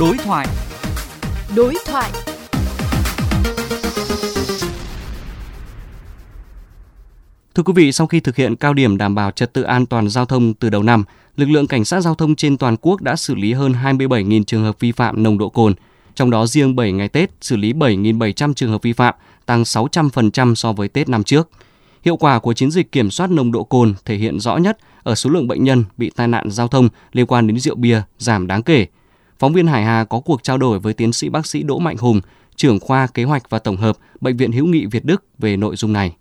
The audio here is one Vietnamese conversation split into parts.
Đối thoại. Đối thoại. Thưa quý vị, sau khi thực hiện cao điểm đảm bảo trật tự an toàn giao thông từ đầu năm, lực lượng cảnh sát giao thông trên toàn quốc đã xử lý hơn 27.000 trường hợp vi phạm nồng độ cồn. Trong đó riêng 7 ngày Tết xử lý 7.700 trường hợp vi phạm, tăng 600% so với Tết năm trước. Hiệu quả của chiến dịch kiểm soát nồng độ cồn thể hiện rõ nhất ở số lượng bệnh nhân bị tai nạn giao thông liên quan đến rượu bia giảm đáng kể. Phóng viên Hải Hà có cuộc trao đổi với tiến sĩ bác sĩ Đỗ Mạnh Hùng, trưởng khoa kế hoạch và tổng hợp Bệnh viện Hữu nghị Việt Đức về nội dung này.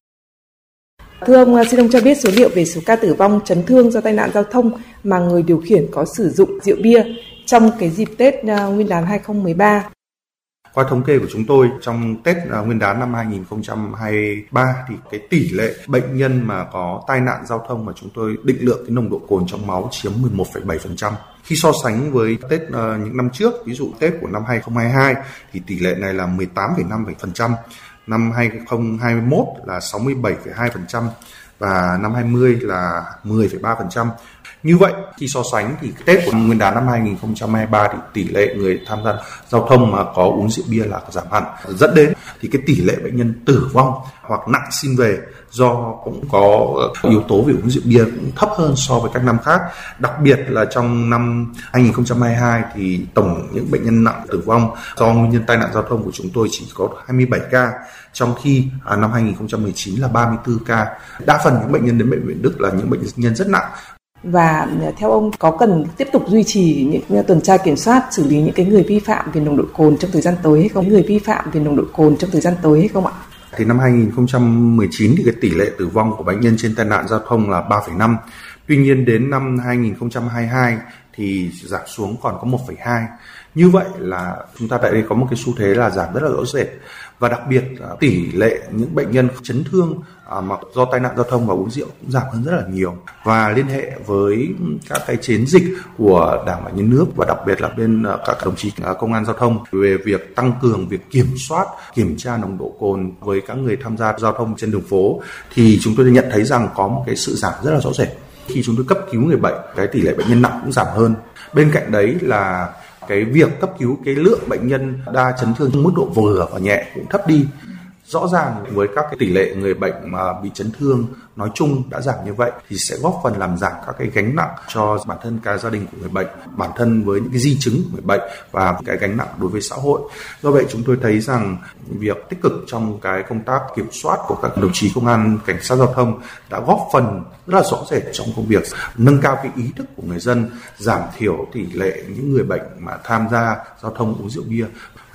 Thưa ông, xin ông cho biết số liệu về số ca tử vong chấn thương do tai nạn giao thông mà người điều khiển có sử dụng rượu bia trong cái dịp Tết à, Nguyên đán 2013. Qua thống kê của chúng tôi trong Tết à, Nguyên đán năm 2023 thì cái tỷ lệ bệnh nhân mà có tai nạn giao thông mà chúng tôi định lượng cái nồng độ cồn trong máu chiếm 11,7%. Khi so sánh với Tết uh, những năm trước, ví dụ Tết của năm 2022 thì tỷ lệ này là 18,5%, năm 2021 là 67,2% và năm 20 là 10,3%. Như vậy khi so sánh thì Tết của Nguyên đán năm 2023 thì tỷ lệ người tham gia giao thông mà có uống rượu bia là giảm hẳn dẫn đến thì cái tỷ lệ bệnh nhân tử vong hoặc nặng xin về do cũng có ờ, yếu tố về uống rượu bia cũng thấp hơn so với các năm khác. Đặc biệt là trong năm 2022 thì tổng những bệnh nhân nặng tử vong do nguyên nhân tai nạn giao thông của chúng tôi chỉ có 27 ca, trong khi à, năm 2019 là 34 ca. Đa phần những bệnh nhân đến bệnh viện Đức là những bệnh nhân rất nặng và à, theo ông có cần tiếp tục duy trì những à, tuần tra kiểm soát xử lý những cái người vi phạm về nồng độ cồn trong thời gian tới hay không? Người vi phạm về nồng độ cồn trong thời gian tới hay không ạ? Thì năm 2019 thì cái tỷ lệ tử vong của bệnh nhân trên tai nạn giao thông là 3,5 tuy nhiên đến năm 2022 thì giảm xuống còn có 1,2 như vậy là chúng ta tại đây có một cái xu thế là giảm rất là rõ rệt. Và đặc biệt tỷ lệ những bệnh nhân chấn thương à, mà do tai nạn giao thông và uống rượu cũng giảm hơn rất là nhiều. Và liên hệ với các cái chiến dịch của đảng và nhà nước và đặc biệt là bên à, các đồng chí à, công an giao thông về việc tăng cường việc kiểm soát kiểm tra nồng độ cồn với các người tham gia giao thông trên đường phố thì chúng tôi nhận thấy rằng có một cái sự giảm rất là rõ rệt khi chúng tôi cấp cứu người bệnh, cái tỷ lệ bệnh nhân nặng cũng giảm hơn. Bên cạnh đấy là cái việc cấp cứu cái lượng bệnh nhân đa chấn thương mức độ vừa và nhẹ cũng thấp đi rõ ràng với các cái tỷ lệ người bệnh mà bị chấn thương nói chung đã giảm như vậy thì sẽ góp phần làm giảm các cái gánh nặng cho bản thân cả gia đình của người bệnh, bản thân với những cái di chứng của người bệnh và cái gánh nặng đối với xã hội. Do vậy chúng tôi thấy rằng việc tích cực trong cái công tác kiểm soát của các đồng chí công an cảnh sát giao thông đã góp phần rất là rõ rệt trong công việc nâng cao cái ý thức của người dân, giảm thiểu tỷ lệ những người bệnh mà tham gia giao thông uống rượu bia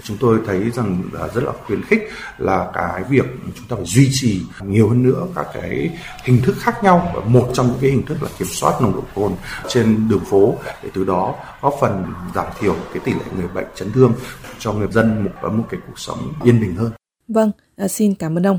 chúng tôi thấy rằng là rất là khuyến khích là cái việc chúng ta phải duy trì nhiều hơn nữa các cái hình thức khác nhau và một trong những cái hình thức là kiểm soát nồng độ cồn trên đường phố để từ đó góp phần giảm thiểu cái tỷ lệ người bệnh chấn thương cho người dân một một cái cuộc sống yên bình hơn. Vâng, à, xin cảm ơn ông.